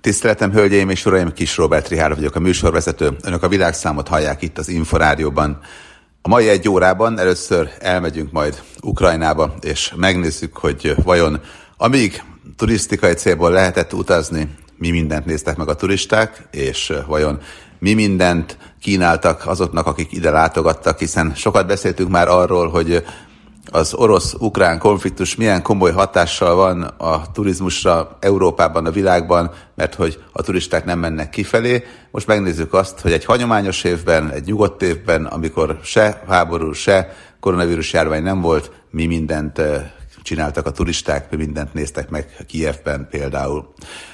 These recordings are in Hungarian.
Tiszteletem, hölgyeim és uraim, Kis Robert Rihár vagyok, a műsorvezető. Önök a világszámot hallják itt az Inforádióban. A mai egy órában először elmegyünk majd Ukrajnába, és megnézzük, hogy vajon amíg turisztikai célból lehetett utazni, mi mindent néztek meg a turisták, és vajon mi mindent kínáltak azoknak, akik ide látogattak, hiszen sokat beszéltünk már arról, hogy az orosz-ukrán konfliktus milyen komoly hatással van a turizmusra Európában, a világban, mert hogy a turisták nem mennek kifelé. Most megnézzük azt, hogy egy hagyományos évben, egy nyugodt évben, amikor se háború, se koronavírus járvány nem volt, mi mindent csináltak a turisták, mi mindent néztek meg Kijevben például.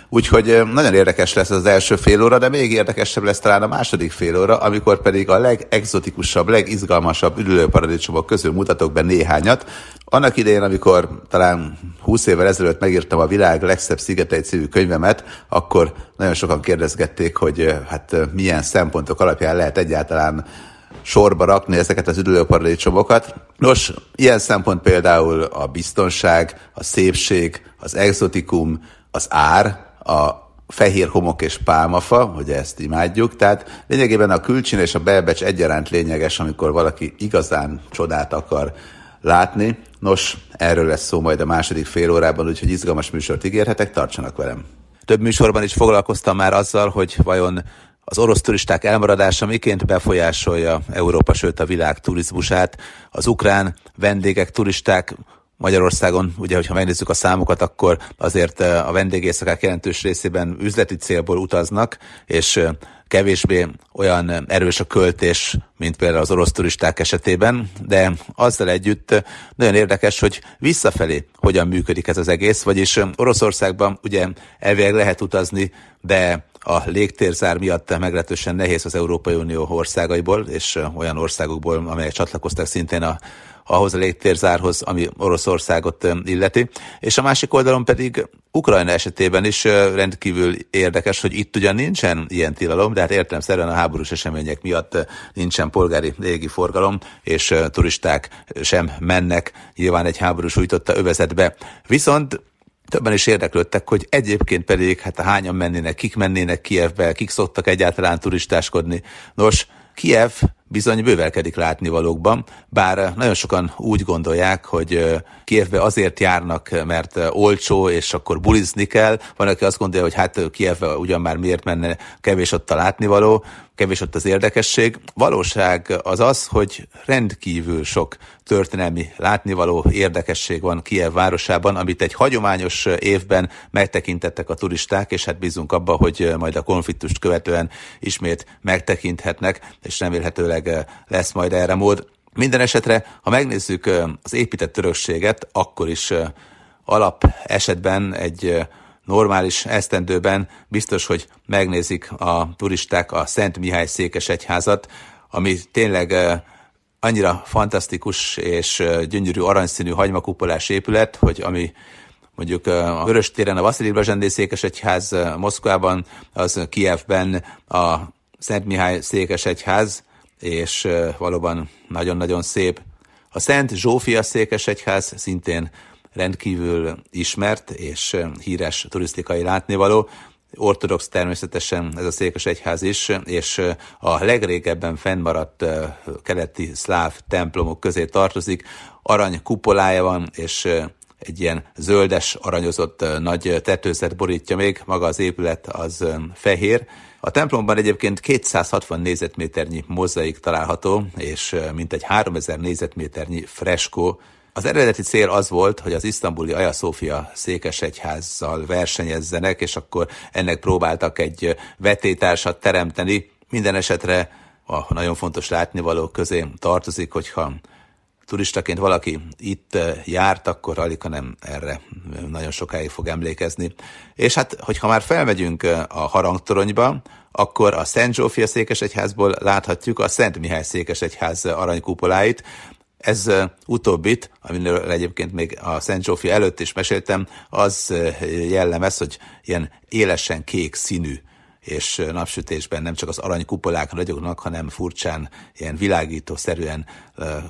Úgyhogy nagyon érdekes lesz az első fél óra, de még érdekesebb lesz talán a második fél óra, amikor pedig a legexotikusabb, legizgalmasabb üdülőparadicsomok közül mutatok be néhányat. Annak idején, amikor talán 20 évvel ezelőtt megírtam a világ legszebb szigetei című könyvemet, akkor nagyon sokan kérdezgették, hogy hát milyen szempontok alapján lehet egyáltalán sorba rakni ezeket az üdülőparadicsomokat. Nos, ilyen szempont például a biztonság, a szépség, az exotikum, az ár, a fehér homok és pálmafa, hogy ezt imádjuk, tehát lényegében a külcsin és a belbecs egyaránt lényeges, amikor valaki igazán csodát akar látni. Nos, erről lesz szó majd a második fél órában, úgyhogy izgalmas műsort ígérhetek, tartsanak velem. Több műsorban is foglalkoztam már azzal, hogy vajon az orosz turisták elmaradása miként befolyásolja Európa, sőt a világ turizmusát. Az ukrán vendégek, turisták Magyarországon, ugye, hogyha megnézzük a számokat, akkor azért a vendégészakák jelentős részében üzleti célból utaznak, és kevésbé olyan erős a költés, mint például az orosz turisták esetében, de azzal együtt nagyon érdekes, hogy visszafelé hogyan működik ez az egész, vagyis Oroszországban ugye elvileg lehet utazni, de a légtérzár miatt meglehetősen nehéz az Európai Unió országaiból, és olyan országokból, amelyek csatlakoztak szintén a ahhoz a légtérzárhoz, ami Oroszországot illeti. És a másik oldalon pedig Ukrajna esetében is rendkívül érdekes, hogy itt ugyan nincsen ilyen tilalom, de hát értelemszerűen a háborús események miatt nincsen polgári légi forgalom, és turisták sem mennek nyilván egy háborús újtotta övezetbe. Viszont többen is érdeklődtek, hogy egyébként pedig hát hányan mennének, kik mennének Kievbe, kik szoktak egyáltalán turistáskodni. Nos, Kiev bizony bővelkedik látnivalókban, bár nagyon sokan úgy gondolják, hogy Kievbe azért járnak, mert olcsó, és akkor bulizni kell. Van, aki azt gondolja, hogy hát Kievbe ugyan már miért menne, kevés ott a látnivaló, kevés ott az érdekesség. Valóság az az, hogy rendkívül sok történelmi látnivaló érdekesség van Kiev városában, amit egy hagyományos évben megtekintettek a turisták, és hát bízunk abba, hogy majd a konfliktust követően ismét megtekinthetnek, és remélhetőleg lesz majd erre mód. Minden esetre, ha megnézzük az épített örökséget, akkor is alap esetben egy normális esztendőben biztos, hogy megnézik a turisták a Szent Mihály székesegyházat, ami tényleg annyira fantasztikus és gyönyörű aranyszínű hagymakupolás épület, hogy ami mondjuk a Vörös téren a Vasszili Blazsendé székesegyház Moszkvában, az Kievben a Szent Mihály székesegyház, és valóban nagyon-nagyon szép. A Szent Zsófia székesegyház szintén rendkívül ismert és híres turisztikai látnivaló, ortodox természetesen ez a székesegyház is, és a legrégebben fennmaradt keleti szláv templomok közé tartozik. Arany kupolája van, és egy ilyen zöldes, aranyozott nagy tetőzet borítja még, maga az épület az fehér. A templomban egyébként 260 négyzetméternyi mozaik található, és mintegy 3000 négyzetméternyi freskó az eredeti cél az volt, hogy az isztambuli Aja Szófia székesegyházzal versenyezzenek, és akkor ennek próbáltak egy vetétársat teremteni. Minden esetre a nagyon fontos látnivaló közé tartozik, hogyha turistaként valaki itt járt, akkor alig, nem erre nagyon sokáig fog emlékezni. És hát, hogyha már felmegyünk a harangtoronyba, akkor a Szent Zsófia székesegyházból láthatjuk a Szent Mihály székesegyház aranykupoláit, ez utóbbit, amiről egyébként még a Szent Zsófia előtt is meséltem, az jellemez, hogy ilyen élesen kék színű és napsütésben nem csak az arany kupolák ragyognak, hanem furcsán, ilyen világító-szerűen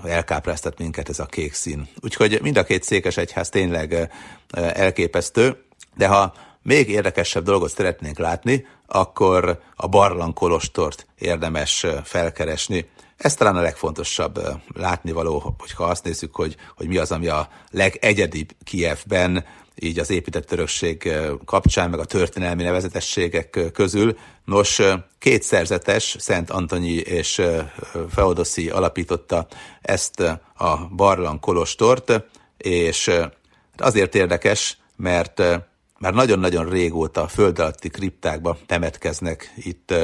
elkápráztat minket ez a kék szín. Úgyhogy mind a két székes egyház tényleg elképesztő, de ha még érdekesebb dolgot szeretnénk látni, akkor a barlang kolostort érdemes felkeresni. Ez talán a legfontosabb látnivaló, hogyha azt nézzük, hogy, hogy mi az, ami a legegyedibb Kievben, így az épített örökség kapcsán, meg a történelmi nevezetességek közül. Nos, két szerzetes, Szent Antonyi és Feodoszi alapította ezt a barlang kolostort, és azért érdekes, mert már nagyon-nagyon régóta föld alatti kriptákba temetkeznek itt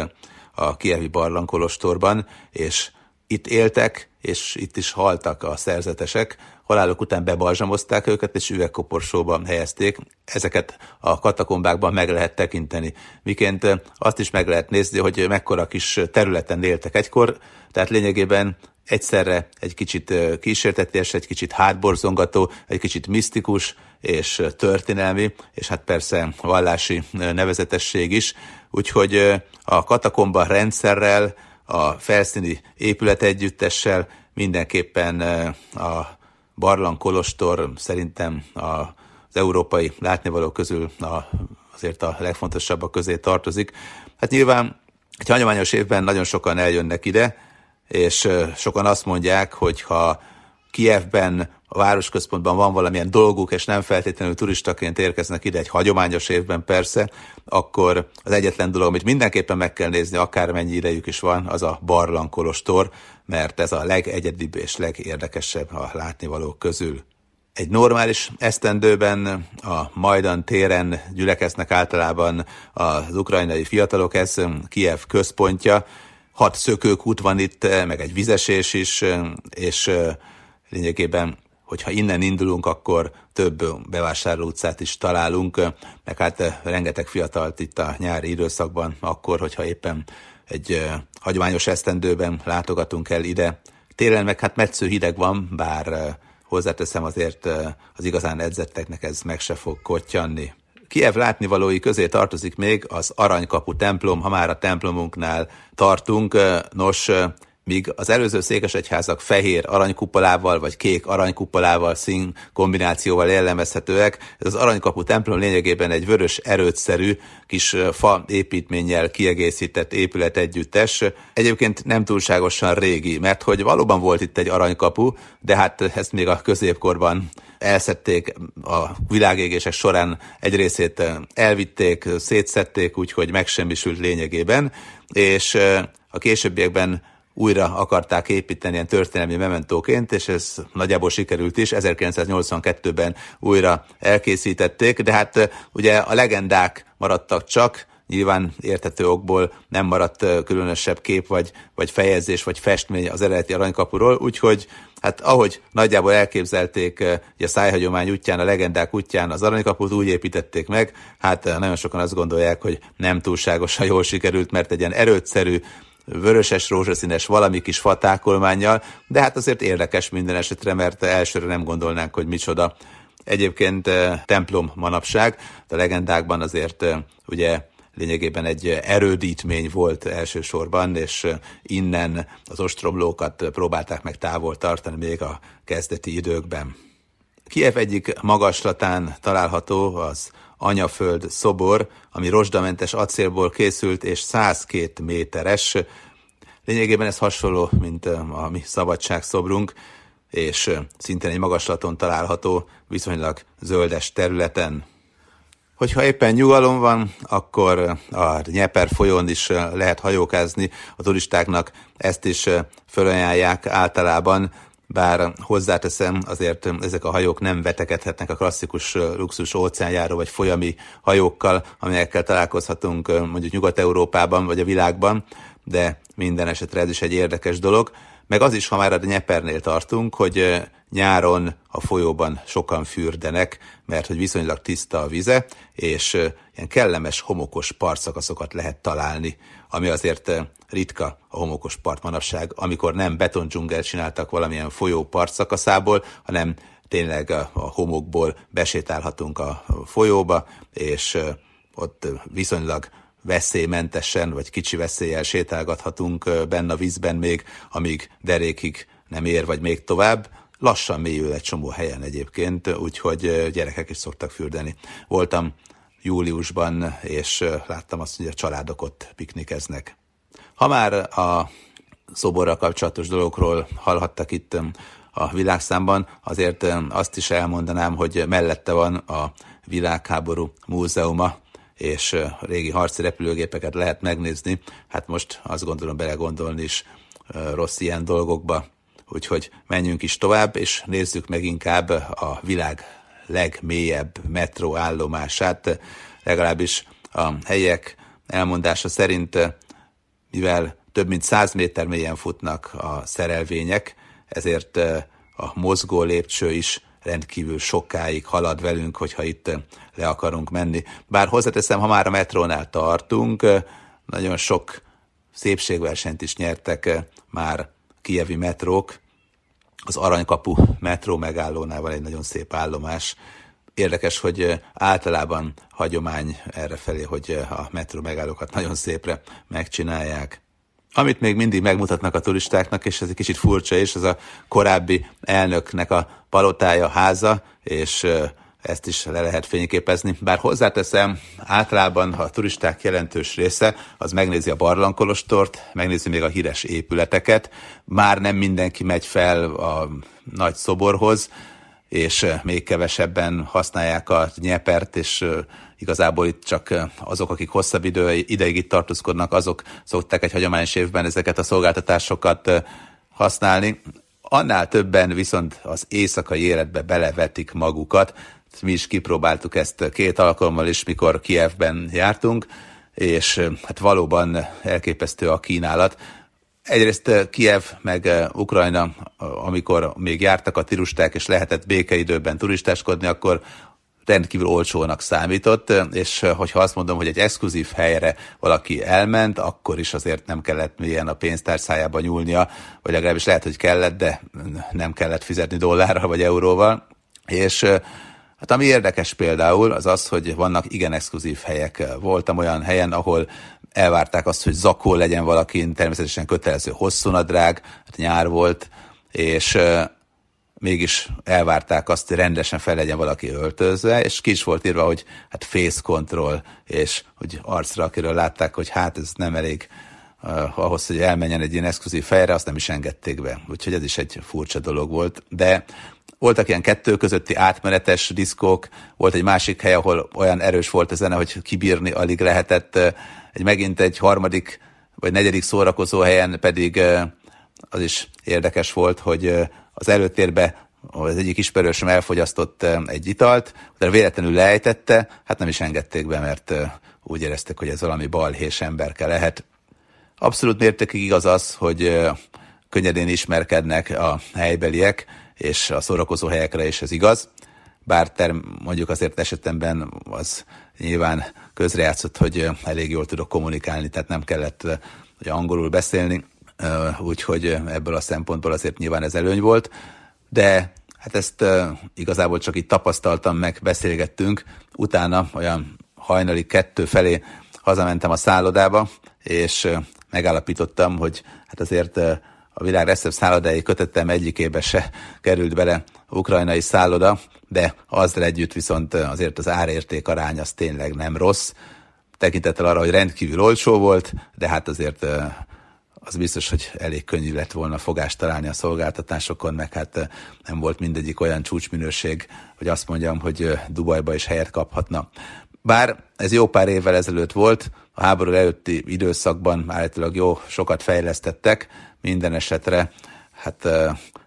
a kievi barlangkolostorban, és itt éltek, és itt is haltak a szerzetesek, halálok után bebalzsamozták őket, és üvegkoporsóban helyezték. Ezeket a katakombákban meg lehet tekinteni. Miként azt is meg lehet nézni, hogy mekkora kis területen éltek egykor, tehát lényegében egyszerre egy kicsit kísértetés, egy kicsit hátborzongató, egy kicsit misztikus és történelmi, és hát persze vallási nevezetesség is. Úgyhogy a katakomba rendszerrel, a felszíni épület együttessel mindenképpen a Barlang Kolostor szerintem az európai látnivaló közül azért a legfontosabbak közé tartozik. Hát nyilván egy hagyományos évben nagyon sokan eljönnek ide, és sokan azt mondják, hogy ha Kievben, a városközpontban van valamilyen dolguk, és nem feltétlenül turistaként érkeznek ide egy hagyományos évben persze, akkor az egyetlen dolog, amit mindenképpen meg kell nézni, akármennyi idejük is van, az a barlangkolostor, mert ez a legegyedibb és legérdekesebb a látnivalók közül. Egy normális esztendőben a Majdan téren gyülekeznek általában az ukrajnai fiatalok, ez Kiev központja, hat szökőkút van itt, meg egy vizesés is, és lényegében hogyha innen indulunk, akkor több bevásárló utcát is találunk, meg hát rengeteg fiatalt itt a nyári időszakban, akkor, hogyha éppen egy hagyományos esztendőben látogatunk el ide. Télen meg hát metsző hideg van, bár hozzáteszem azért az igazán edzetteknek ez meg se fog kottyanni. Kiev látnivalói közé tartozik még az Aranykapu templom, ha már a templomunknál tartunk. Nos, míg az előző székesegyházak fehér aranykupolával vagy kék aranykupolával szín kombinációval jellemezhetőek, ez az aranykapu templom lényegében egy vörös erőtszerű kis fa építménnyel kiegészített épület együttes. Egyébként nem túlságosan régi, mert hogy valóban volt itt egy aranykapu, de hát ezt még a középkorban elszedték a világégések során egy részét elvitték, szétszették, úgyhogy megsemmisült lényegében, és a későbbiekben újra akarták építeni ilyen történelmi mementóként, és ez nagyjából sikerült is, 1982-ben újra elkészítették, de hát ugye a legendák maradtak csak, nyilván értető okból nem maradt különösebb kép, vagy, vagy fejezés, vagy festmény az eredeti aranykapuról, úgyhogy hát ahogy nagyjából elképzelték ugye a szájhagyomány útján, a legendák útján az aranykaput úgy építették meg, hát nagyon sokan azt gondolják, hogy nem túlságosan jól sikerült, mert egy ilyen erőtszerű, vöröses, rózsaszínes valami kis fatákolmányjal, de hát azért érdekes minden esetre, mert elsőre nem gondolnánk, hogy micsoda. Egyébként eh, templom manapság, a legendákban azért eh, ugye lényegében egy erődítmény volt elsősorban, és eh, innen az ostromlókat próbálták meg távol tartani még a kezdeti időkben. Kiev egyik magaslatán található az anyaföld szobor, ami rozsdamentes acélból készült, és 102 méteres. Lényegében ez hasonló, mint a mi szabadságszobrunk, és szintén egy magaslaton található, viszonylag zöldes területen. Hogyha éppen nyugalom van, akkor a Nyeper folyón is lehet hajókázni, a turistáknak ezt is fölajánlják általában, bár hozzáteszem, azért ezek a hajók nem vetekedhetnek a klasszikus luxus óceánjáró vagy folyami hajókkal, amelyekkel találkozhatunk mondjuk Nyugat-Európában vagy a világban, de minden esetre ez is egy érdekes dolog. Meg az is, ha már a Nyepernél tartunk, hogy nyáron a folyóban sokan fürdenek, mert hogy viszonylag tiszta a vize, és ilyen kellemes homokos partszakaszokat lehet találni, ami azért ritka a homokos part manapság, amikor nem betondzsungel csináltak valamilyen folyó partszakaszából, hanem tényleg a homokból besétálhatunk a folyóba, és ott viszonylag veszélymentesen, vagy kicsi veszéllyel sétálgathatunk benne a vízben még, amíg derékig nem ér, vagy még tovább. Lassan mélyül egy csomó helyen egyébként, úgyhogy gyerekek is szoktak fürdeni. Voltam júliusban, és láttam azt, hogy a családok ott piknikeznek. Ha már a szoborral kapcsolatos dologról hallhattak itt a világszámban, azért azt is elmondanám, hogy mellette van a világháború múzeuma, és régi harci repülőgépeket lehet megnézni. Hát most azt gondolom belegondolni is rossz ilyen dolgokba. Úgyhogy menjünk is tovább, és nézzük meg inkább a világ legmélyebb metróállomását, legalábbis a helyek elmondása szerint, mivel több mint 100 méter mélyen futnak a szerelvények, ezért a mozgó lépcső is rendkívül sokáig halad velünk, hogyha itt le akarunk menni. Bár hozzáteszem, ha már a metrónál tartunk, nagyon sok szépségversenyt is nyertek már kievi metrók. Az Aranykapu metró megállónál van egy nagyon szép állomás. Érdekes, hogy általában hagyomány errefelé, hogy a metró megállókat nagyon szépre megcsinálják. Amit még mindig megmutatnak a turistáknak, és ez egy kicsit furcsa is, ez a korábbi elnöknek a palotája, háza, és ezt is le lehet fényképezni. Bár hozzáteszem, általában a turisták jelentős része az megnézi a barlangkolostort, megnézi még a híres épületeket, már nem mindenki megy fel a nagy szoborhoz, és még kevesebben használják a nyepert, és igazából itt csak azok, akik hosszabb idő, ideig itt tartózkodnak, azok szokták egy hagyományos évben ezeket a szolgáltatásokat használni. Annál többen viszont az éjszakai életbe belevetik magukat. Mi is kipróbáltuk ezt két alkalommal is, mikor Kievben jártunk, és hát valóban elképesztő a kínálat. Egyrészt Kiev meg Ukrajna, amikor még jártak a turisták, és lehetett békeidőben turistáskodni, akkor rendkívül olcsónak számított, és hogyha azt mondom, hogy egy exkluzív helyre valaki elment, akkor is azért nem kellett milyen a pénztárcájába nyúlnia, vagy legalábbis lehet, hogy kellett, de nem kellett fizetni dollárral vagy euróval. És Hát ami érdekes például, az az, hogy vannak igen exkluzív helyek. Voltam olyan helyen, ahol elvárták azt, hogy zakó legyen valakin, természetesen kötelező hosszú nadrág, hát nyár volt, és mégis elvárták azt, hogy rendesen fel legyen valaki öltözve, és ki is volt írva, hogy hát face control, és hogy arcra, akiről látták, hogy hát ez nem elég uh, ahhoz, hogy elmenjen egy ilyen exkluzív fejre, azt nem is engedték be. Úgyhogy ez is egy furcsa dolog volt. De voltak ilyen kettő közötti átmenetes diszkók, volt egy másik hely, ahol olyan erős volt a zene, hogy kibírni alig lehetett. Egy megint egy harmadik vagy negyedik szórakozó helyen pedig az is érdekes volt, hogy az előtérbe az egyik ismerősöm elfogyasztott egy italt, de véletlenül lejtette, hát nem is engedték be, mert úgy éreztek, hogy ez valami balhés emberke lehet. Abszolút mértékig igaz az, hogy könnyedén ismerkednek a helybeliek, és a szórakozó helyekre is ez igaz, bár term, mondjuk azért esetemben az nyilván közrejátszott, hogy elég jól tudok kommunikálni, tehát nem kellett hogy angolul beszélni, úgyhogy ebből a szempontból azért nyilván ez előny volt, de hát ezt igazából csak itt tapasztaltam meg, beszélgettünk, utána olyan hajnali kettő felé hazamentem a szállodába, és megállapítottam, hogy hát azért a világ legszebb szállodái kötettem egyikébe se került bele ukrajnai szálloda, de azzal együtt viszont azért az árérték arány az tényleg nem rossz, tekintettel arra, hogy rendkívül olcsó volt, de hát azért az biztos, hogy elég könnyű lett volna fogást találni a szolgáltatásokon, meg hát nem volt mindegyik olyan csúcsminőség, hogy azt mondjam, hogy Dubajba is helyet kaphatna. Bár ez jó pár évvel ezelőtt volt, a háború előtti időszakban állítólag jó sokat fejlesztettek, minden esetre hát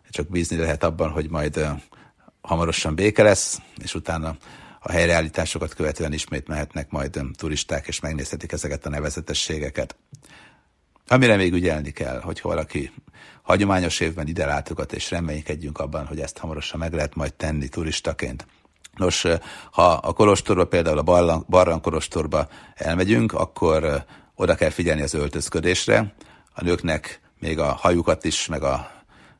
csak bízni lehet abban, hogy majd hamarosan béke lesz, és utána a helyreállításokat követően ismét mehetnek majd turisták, és megnézhetik ezeket a nevezetességeket. Amire még ügyelni kell, hogy valaki hagyományos évben ide látogat, és reménykedjünk abban, hogy ezt hamarosan meg lehet majd tenni turistaként. Nos, ha a kolostorba, például a Barlang kolostorba elmegyünk, akkor oda kell figyelni az öltözködésre. A nőknek még a hajukat is, meg a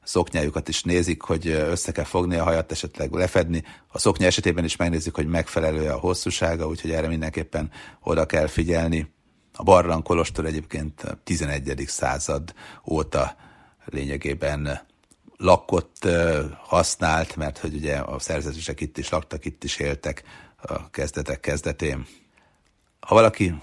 szoknyájukat is nézik, hogy össze kell fogni a hajat, esetleg lefedni. A szoknya esetében is megnézik, hogy megfelelő a hosszúsága, úgyhogy erre mindenképpen oda kell figyelni. A Barlang Kolostor egyébként 11. század óta lényegében lakott, használt, mert hogy ugye a szerzetesek itt is laktak, itt is éltek a kezdetek kezdetén. Ha valaki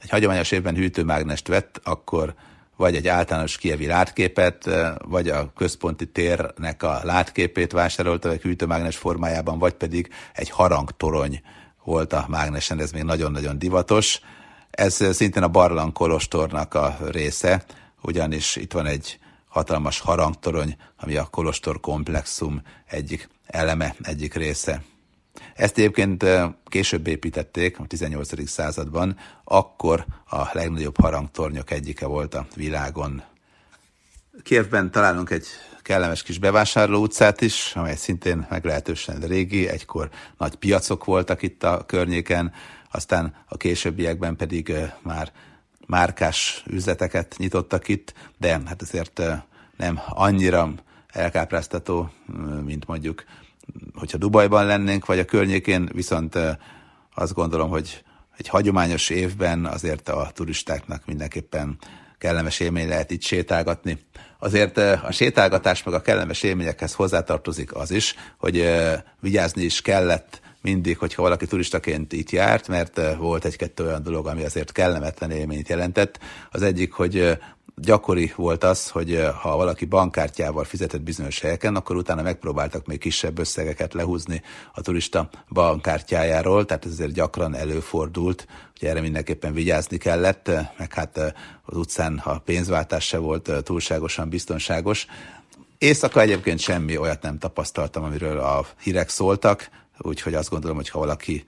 egy hagyományos évben hűtőmágnest vett, akkor vagy egy általános kievi látképet, vagy a központi térnek a látképét vásárolta egy hűtőmágnes formájában, vagy pedig egy harangtorony volt a mágnesen, ez még nagyon-nagyon divatos. Ez szintén a Barlang Kolostornak a része, ugyanis itt van egy hatalmas harangtorony, ami a Kolostor komplexum egyik eleme, egyik része. Ezt egyébként később építették, a 18. században, akkor a legnagyobb harangtornyok egyike volt a világon. Kievben találunk egy kellemes kis bevásárló utcát is, amely szintén meglehetősen régi, egykor nagy piacok voltak itt a környéken, aztán a későbbiekben pedig már márkás üzleteket nyitottak itt, de hát azért nem annyira elkápráztató, mint mondjuk hogyha Dubajban lennénk, vagy a környékén, viszont azt gondolom, hogy egy hagyományos évben azért a turistáknak mindenképpen kellemes élmény lehet itt sétálgatni. Azért a sétálgatás meg a kellemes élményekhez hozzátartozik az is, hogy vigyázni is kellett mindig, hogyha valaki turistaként itt járt, mert volt egy-kettő olyan dolog, ami azért kellemetlen élményt jelentett. Az egyik, hogy gyakori volt az, hogy ha valaki bankkártyával fizetett bizonyos helyeken, akkor utána megpróbáltak még kisebb összegeket lehúzni a turista bankkártyájáról, tehát ez azért gyakran előfordult, hogy erre mindenképpen vigyázni kellett, meg hát az utcán a pénzváltás se volt túlságosan biztonságos. Éjszaka egyébként semmi olyat nem tapasztaltam, amiről a hírek szóltak, úgyhogy azt gondolom, hogy ha valaki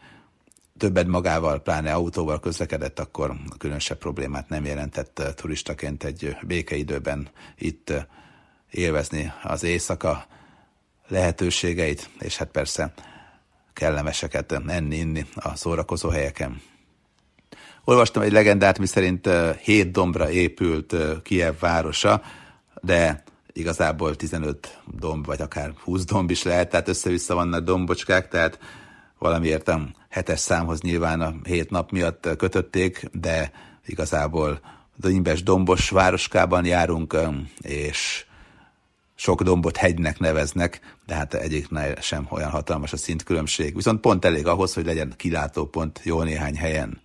többet magával, pláne autóval közlekedett, akkor különösebb problémát nem jelentett eh, turistaként egy békeidőben itt eh, élvezni az éjszaka lehetőségeit, és hát persze kellemeseket enni, inni a szórakozó helyeken. Olvastam egy legendát, miszerint eh, hét dombra épült Kiev városa, de igazából 15 domb, vagy akár 20 domb is lehet, tehát össze-vissza vannak dombocskák, tehát valamiért hetes számhoz nyilván a hét nap miatt kötötték, de igazából Imbes dombos városkában járunk, és sok dombot hegynek neveznek, de hát egyiknél sem olyan hatalmas a szintkülönbség. Viszont pont elég ahhoz, hogy legyen kilátópont jó néhány helyen.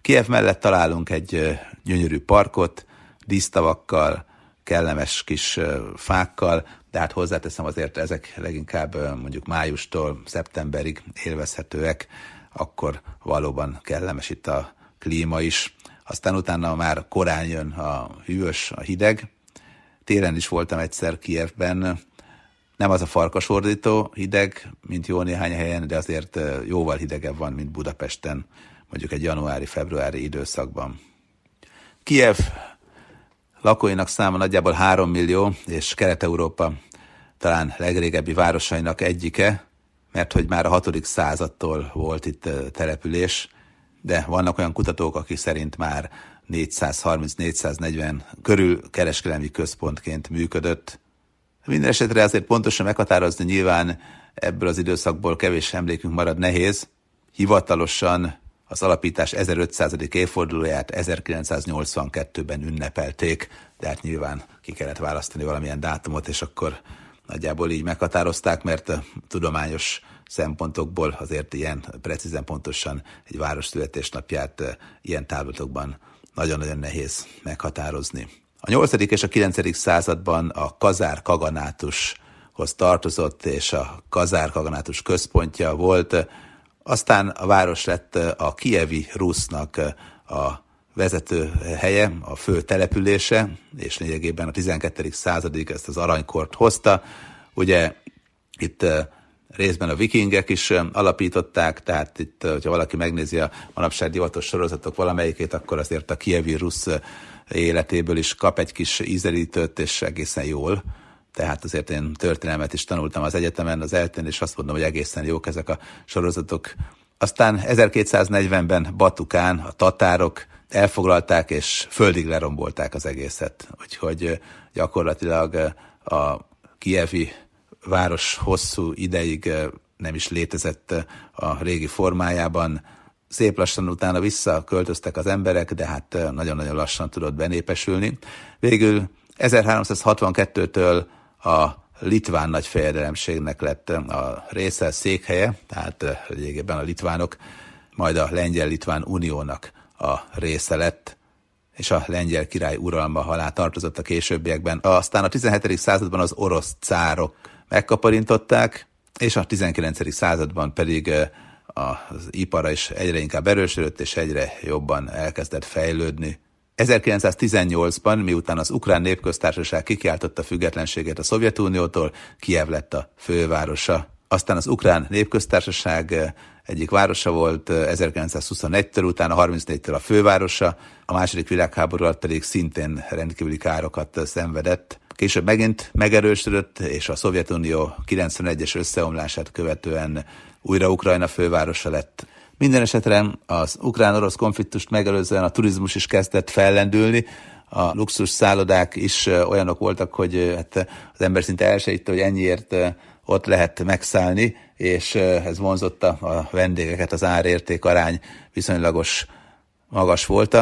Kiev mellett találunk egy gyönyörű parkot, dísztavakkal, kellemes kis fákkal, de hát hozzáteszem azért ezek leginkább mondjuk májustól szeptemberig élvezhetőek, akkor valóban kellemes itt a klíma is. Aztán utána már korán jön a hűvös, a hideg. Téren is voltam egyszer Kievben, nem az a farkasordító hideg, mint jó néhány helyen, de azért jóval hidegebb van, mint Budapesten, mondjuk egy januári-februári időszakban. Kiev lakóinak száma nagyjából 3 millió, és Kelet-Európa talán legrégebbi városainak egyike, mert hogy már a 6. századtól volt itt település, de vannak olyan kutatók, akik szerint már 430-440 körül kereskedelmi központként működött. Minden esetre azért pontosan meghatározni nyilván ebből az időszakból kevés emlékünk marad nehéz. Hivatalosan az alapítás 1500. évfordulóját 1982-ben ünnepelték, de hát nyilván ki kellett választani valamilyen dátumot, és akkor nagyjából így meghatározták, mert tudományos szempontokból azért ilyen precízen pontosan egy város születésnapját ilyen táblatokban nagyon-nagyon nehéz meghatározni. A 8. és a 9. században a Kazár Kaganátushoz tartozott, és a Kazár Kaganátus központja volt, aztán a város lett a Kievi Rusznak a vezető helye, a fő települése, és lényegében a 12. századig ezt az aranykort hozta. Ugye itt részben a vikingek is alapították, tehát itt, hogyha valaki megnézi a manapság divatos sorozatok valamelyikét, akkor azért a kievi rusz életéből is kap egy kis ízelítőt, és egészen jól tehát azért én történelmet is tanultam az egyetemen, az eltén, és azt mondom, hogy egészen jók ezek a sorozatok. Aztán 1240-ben Batukán a tatárok elfoglalták, és földig lerombolták az egészet. Úgyhogy gyakorlatilag a kievi város hosszú ideig nem is létezett a régi formájában. Szép lassan utána visszaköltöztek az emberek, de hát nagyon-nagyon lassan tudott benépesülni. Végül 1362-től a litván nagyfejedelemségnek lett a része székhelye, tehát lényegében a litvánok majd a Lengyel-Litván Uniónak a része lett, és a lengyel király uralma alá tartozott a későbbiekben. Aztán a 17. században az orosz cárok megkaparintották, és a 19. században pedig az ipara is egyre inkább erősödött, és egyre jobban elkezdett fejlődni. 1918-ban, miután az Ukrán Népköztársaság kikiáltotta függetlenségét a Szovjetuniótól, Kiev lett a fővárosa. Aztán az Ukrán Népköztársaság egyik városa volt 1921-től, utána 34-től a fővárosa, a második világháború alatt pedig szintén rendkívüli károkat szenvedett. Később megint megerősödött, és a Szovjetunió 91-es összeomlását követően újra Ukrajna fővárosa lett. Minden esetre az ukrán-orosz konfliktust megelőzően a turizmus is kezdett fellendülni, a luxus szállodák is olyanok voltak, hogy hát az ember szinte elsejtette, hogy ennyiért ott lehet megszállni, és ez vonzotta a vendégeket, az árérték arány viszonylagos magas volt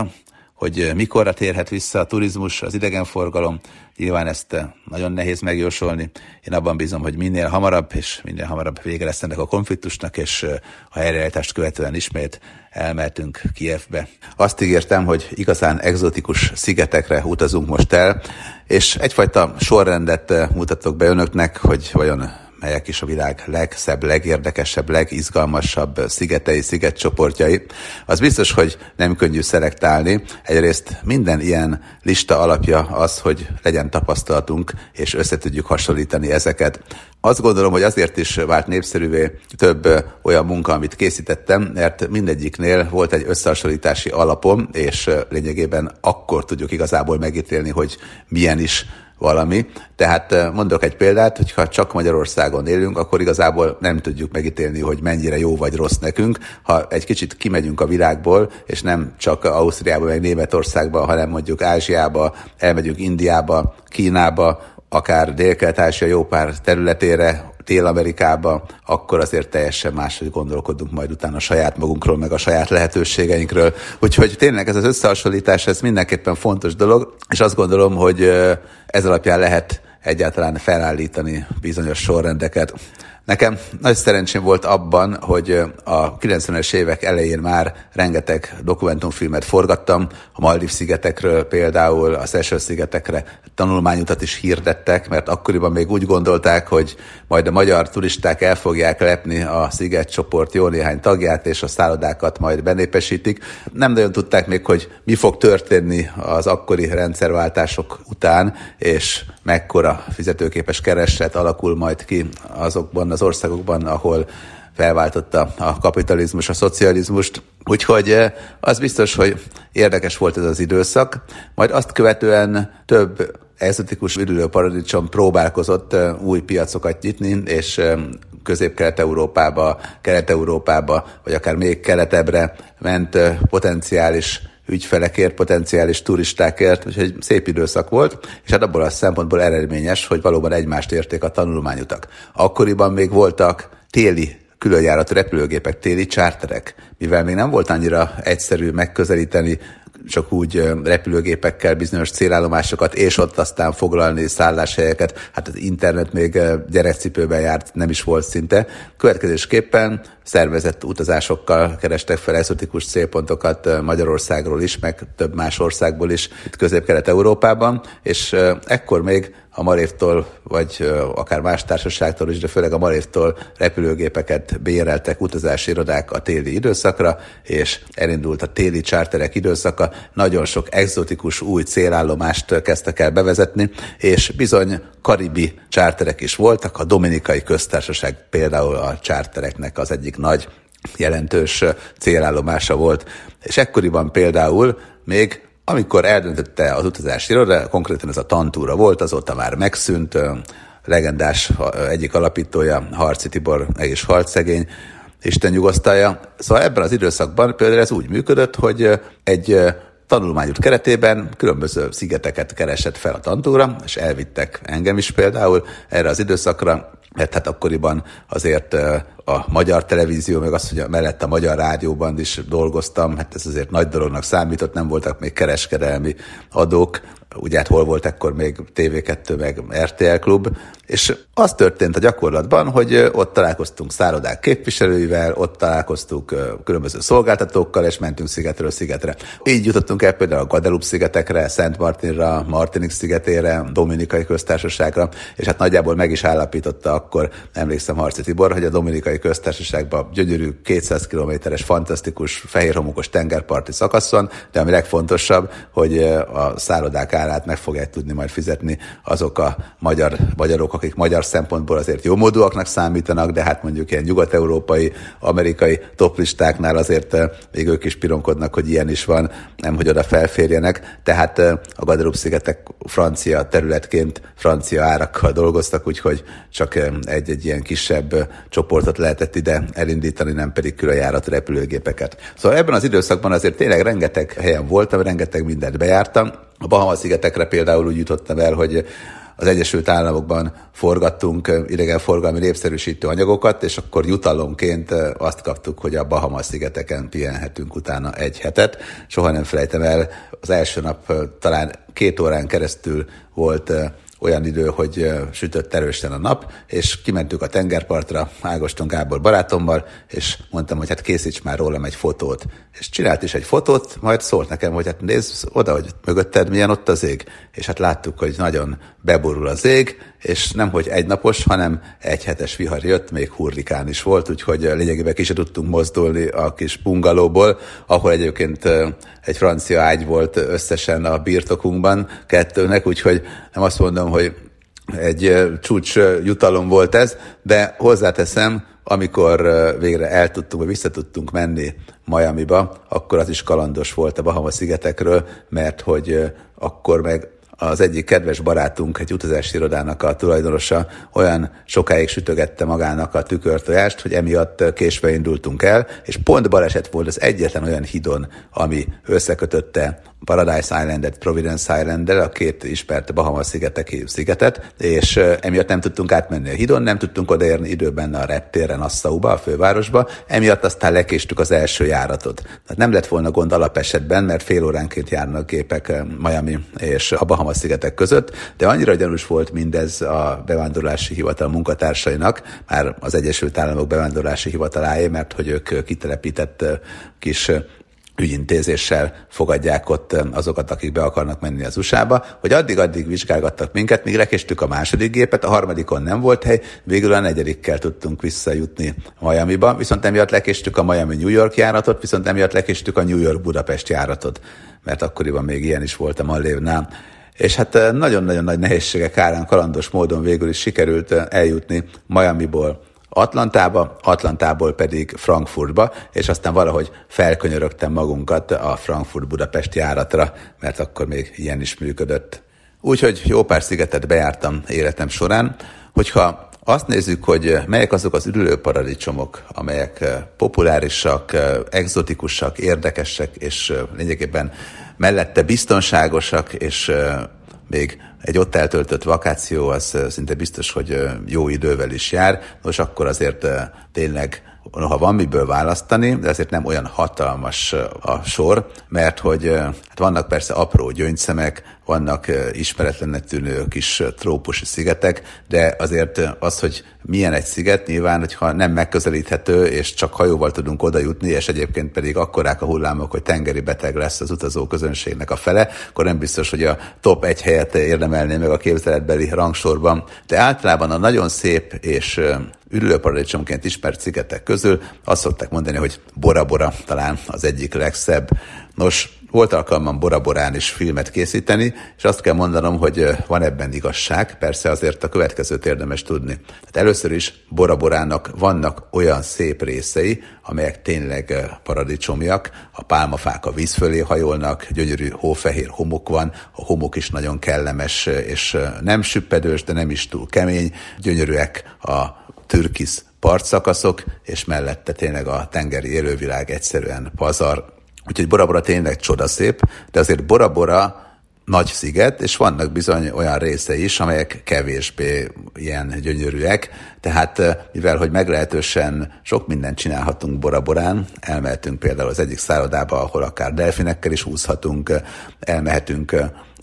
hogy mikorra térhet vissza a turizmus, az idegenforgalom. Nyilván ezt nagyon nehéz megjósolni. Én abban bízom, hogy minél hamarabb, és minél hamarabb vége lesz ennek a konfliktusnak, és a helyreállítást követően ismét elmehetünk Kievbe. Azt ígértem, hogy igazán egzotikus szigetekre utazunk most el, és egyfajta sorrendet mutatok be önöknek, hogy vajon melyek is a világ legszebb, legérdekesebb, legizgalmasabb szigetei, szigetcsoportjai, az biztos, hogy nem könnyű szelektálni. Egyrészt minden ilyen lista alapja az, hogy legyen tapasztalatunk, és összetudjuk hasonlítani ezeket. Azt gondolom, hogy azért is vált népszerűvé több olyan munka, amit készítettem, mert mindegyiknél volt egy összehasonlítási alapom, és lényegében akkor tudjuk igazából megítélni, hogy milyen is valami. Tehát mondok egy példát, hogyha csak Magyarországon élünk, akkor igazából nem tudjuk megítélni, hogy mennyire jó vagy rossz nekünk. Ha egy kicsit kimegyünk a világból, és nem csak Ausztriába, meg Németországba, hanem mondjuk Ázsiába, elmegyünk Indiába, Kínába, akár Dél-Kelet-Ázsia jó pár területére, Dél-Amerikába, akkor azért teljesen máshogy gondolkodunk majd utána saját magunkról, meg a saját lehetőségeinkről. Úgyhogy tényleg ez az összehasonlítás, ez mindenképpen fontos dolog, és azt gondolom, hogy ez alapján lehet egyáltalán felállítani bizonyos sorrendeket. Nekem nagy szerencsém volt abban, hogy a 90-es évek elején már rengeteg dokumentumfilmet forgattam, a Maldív szigetekről például, a Seychelles szigetekre tanulmányutat is hirdettek, mert akkoriban még úgy gondolták, hogy majd a magyar turisták el fogják lepni a szigetcsoport jó néhány tagját, és a szállodákat majd benépesítik. Nem nagyon tudták még, hogy mi fog történni az akkori rendszerváltások után, és mekkora fizetőképes kereset alakul majd ki azokban az országokban, ahol felváltotta a kapitalizmus, a szocializmust. Úgyhogy eh, az biztos, hogy érdekes volt ez az időszak. Majd azt követően több exotikus üdülő paradicsom próbálkozott eh, új piacokat nyitni, és eh, közép-kelet-európába, kelet-európába, vagy akár még keletebbre ment potenciális ügyfelekért, potenciális turistákért, úgyhogy szép időszak volt, és hát abból a szempontból eredményes, hogy valóban egymást érték a tanulmányutak. Akkoriban még voltak téli különjáratú repülőgépek, téli csárterek, mivel még nem volt annyira egyszerű megközelíteni csak úgy repülőgépekkel bizonyos célállomásokat, és ott aztán foglalni szálláshelyeket. Hát az internet még gyerekcipőben járt, nem is volt szinte. Következésképpen szervezett utazásokkal kerestek fel exotikus célpontokat Magyarországról is, meg több más országból is, közép-kelet-európában, és ekkor még a Marévtól, vagy akár más társaságtól is, de főleg a Marévtól repülőgépeket béreltek utazási irodák a téli időszakra, és elindult a téli csárterek időszaka, nagyon sok exotikus új célállomást kezdtek el bevezetni, és bizony karibi csárterek is voltak, a Dominikai Köztársaság például a csártereknek az egyik nagy jelentős célállomása volt, és ekkoriban például még amikor eldöntötte az utazási iroda, konkrétan ez a tantúra volt, azóta már megszűnt, legendás egyik alapítója, Harci Tibor, és harcszegény, Isten nyugosztalja. Szóval ebben az időszakban például ez úgy működött, hogy egy tanulmányút keretében különböző szigeteket keresett fel a tantúra, és elvittek engem is például erre az időszakra, mert hát akkoriban azért a magyar televízió, meg az, hogy mellett a magyar rádióban is dolgoztam, hát ez azért nagy dolognak számított, nem voltak még kereskedelmi adók, ugye hát hol volt ekkor még TV2 meg RTL klub, és az történt a gyakorlatban, hogy ott találkoztunk szállodák képviselőivel, ott találkoztunk különböző szolgáltatókkal, és mentünk szigetről szigetre. Így jutottunk el például a Guadeloupe szigetekre, Szent Martinra, Martinik szigetére, Dominikai köztársaságra, és hát nagyjából meg is állapította akkor, emlékszem Harci Tibor, hogy a Dominikai köztársaságban gyönyörű 200 kilométeres, fantasztikus, fehérhomokos tengerparti szakaszon, de ami legfontosabb, hogy a szállodák árát meg fogják tudni majd fizetni azok a magyar, magyarok, akik magyar szempontból azért jó módúaknak számítanak, de hát mondjuk ilyen nyugat-európai, amerikai toplistáknál azért még ők is pironkodnak, hogy ilyen is van, nem hogy oda felférjenek. Tehát a Guadeloupe-szigetek francia területként francia árakkal dolgoztak, úgyhogy csak egy-egy ilyen kisebb csoportot lehetett ide elindítani, nem pedig külön járat repülőgépeket. Szóval ebben az időszakban azért tényleg rengeteg helyen voltam, rengeteg mindent bejártam. A Bahama-szigetekre például úgy jutottam el, hogy az Egyesült Államokban forgattunk idegenforgalmi népszerűsítő anyagokat, és akkor jutalomként azt kaptuk, hogy a Bahamas-szigeteken pihenhetünk utána egy hetet. Soha nem felejtem el, az első nap talán két órán keresztül volt olyan idő, hogy sütött erősen a nap, és kimentünk a tengerpartra Ágoston Gábor barátommal, és mondtam, hogy hát készíts már rólam egy fotót. És csinált is egy fotót, majd szólt nekem, hogy hát nézz oda, hogy mögötted milyen ott az ég. És hát láttuk, hogy nagyon beborul az ég, és nem hogy egynapos, hanem egy hetes vihar jött, még hurrikán is volt, úgyhogy lényegében ki tudtunk mozdulni a kis bungalóból, ahol egyébként egy francia ágy volt összesen a birtokunkban kettőnek, úgyhogy nem azt mondom, hogy egy csúcs jutalom volt ez, de hozzáteszem, amikor végre el tudtunk, vagy vissza tudtunk menni Miami-ba, akkor az is kalandos volt a Bahama szigetekről, mert hogy akkor meg az egyik kedves barátunk, egy utazási irodának a tulajdonosa olyan sokáig sütögette magának a tükörtojást, hogy emiatt késve indultunk el, és pont baleset volt az egyetlen olyan hidon, ami összekötötte Paradise Islandet Providence island a két ismert Bahama szigeteki szigetet, és emiatt nem tudtunk átmenni a hidon, nem tudtunk odaérni időben a reptérre Nassau-ba, a fővárosba, emiatt aztán lekéstük az első járatot. Tehát nem lett volna gond alapesetben, mert fél óránként járnak gépek Miami és a Bahama szigetek között, de annyira gyanús volt mindez a bevándorlási hivatal munkatársainak, már az Egyesült Államok bevándorlási hivataláé, mert hogy ők kitelepített kis ügyintézéssel fogadják ott azokat, akik be akarnak menni az USA-ba, hogy addig-addig vizsgálgattak minket, míg lekéstük a második gépet, a harmadikon nem volt hely, végül a negyedikkel tudtunk visszajutni Miami-ba, viszont emiatt lekéstük a Miami-New York járatot, viszont emiatt lekéstük a New York-Budapest járatot, mert akkoriban még ilyen is volt a Mallévnál. És hát nagyon-nagyon nagy nehézségek árán kalandos módon végül is sikerült eljutni Miami-ból Atlantába, Atlantából pedig Frankfurtba, és aztán valahogy felkönyörögtem magunkat a Frankfurt-Budapest járatra, mert akkor még ilyen is működött. Úgyhogy jó pár szigetet bejártam életem során, hogyha azt nézzük, hogy melyek azok az paradicsom,ok amelyek populárisak, exotikusak, érdekesek, és lényegében mellette biztonságosak, és még egy ott eltöltött vakáció az szinte biztos, hogy jó idővel is jár, nos akkor azért tényleg ha van miből választani, de azért nem olyan hatalmas a sor, mert hogy hát vannak persze apró gyöngyszemek, vannak ismeretlennek tűnő kis trópusi szigetek, de azért az, hogy milyen egy sziget, nyilván, hogyha nem megközelíthető, és csak hajóval tudunk oda jutni, és egyébként pedig akkorák a hullámok, hogy tengeri beteg lesz az utazó közönségnek a fele, akkor nem biztos, hogy a top egy helyet érdemelné meg a képzeletbeli rangsorban. De általában a nagyon szép és ürülőparadicsomként ismert szigetek közül azt szokták mondani, hogy Bora Bora talán az egyik legszebb. Nos, volt alkalmam Bora-Borán is filmet készíteni, és azt kell mondanom, hogy van ebben igazság, persze azért a következőt érdemes tudni. Hát először is Bora-Borának vannak olyan szép részei, amelyek tényleg paradicsomiak, a pálmafák a víz fölé hajolnak, gyönyörű hófehér homok van, a homok is nagyon kellemes, és nem süppedős, de nem is túl kemény, gyönyörűek a türkisz partszakaszok, és mellette tényleg a tengeri élővilág egyszerűen pazar, Úgyhogy Bora Bora tényleg csodaszép, de azért Bora Bora nagy sziget, és vannak bizony olyan része is, amelyek kevésbé ilyen gyönyörűek. Tehát mivel, hogy meglehetősen sok mindent csinálhatunk Bora-Borán, elmehetünk például az egyik szállodába, ahol akár delfinekkel is úszhatunk, elmehetünk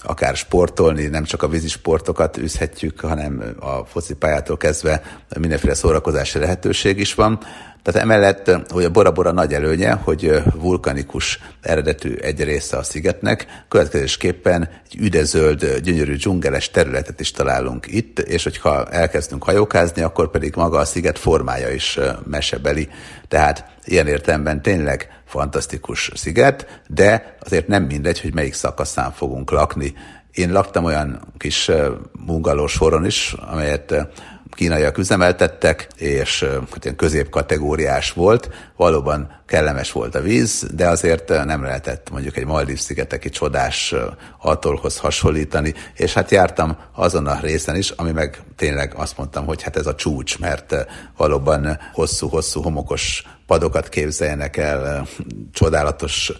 akár sportolni, nem csak a vízi sportokat űzhetjük, hanem a focipályától kezdve mindenféle szórakozási lehetőség is van. Tehát emellett, hogy a Bora Bora nagy előnye, hogy vulkanikus eredetű egy része a szigetnek, következésképpen egy üdezöld, gyönyörű dzsungeles területet is találunk itt, és hogyha elkezdünk hajókázni, akkor pedig maga a sziget formája is mesebeli. Tehát ilyen értelemben tényleg fantasztikus sziget, de azért nem mindegy, hogy melyik szakaszán fogunk lakni. Én laktam olyan kis mungalós soron is, amelyet kínaiak üzemeltettek, és hát középkategóriás volt. Valóban kellemes volt a víz, de azért nem lehetett mondjuk egy Maldív szigeteki csodás atolhoz hasonlítani, és hát jártam azon a részen is, ami meg tényleg azt mondtam, hogy hát ez a csúcs, mert valóban hosszú-hosszú homokos padokat képzeljenek el, csodálatos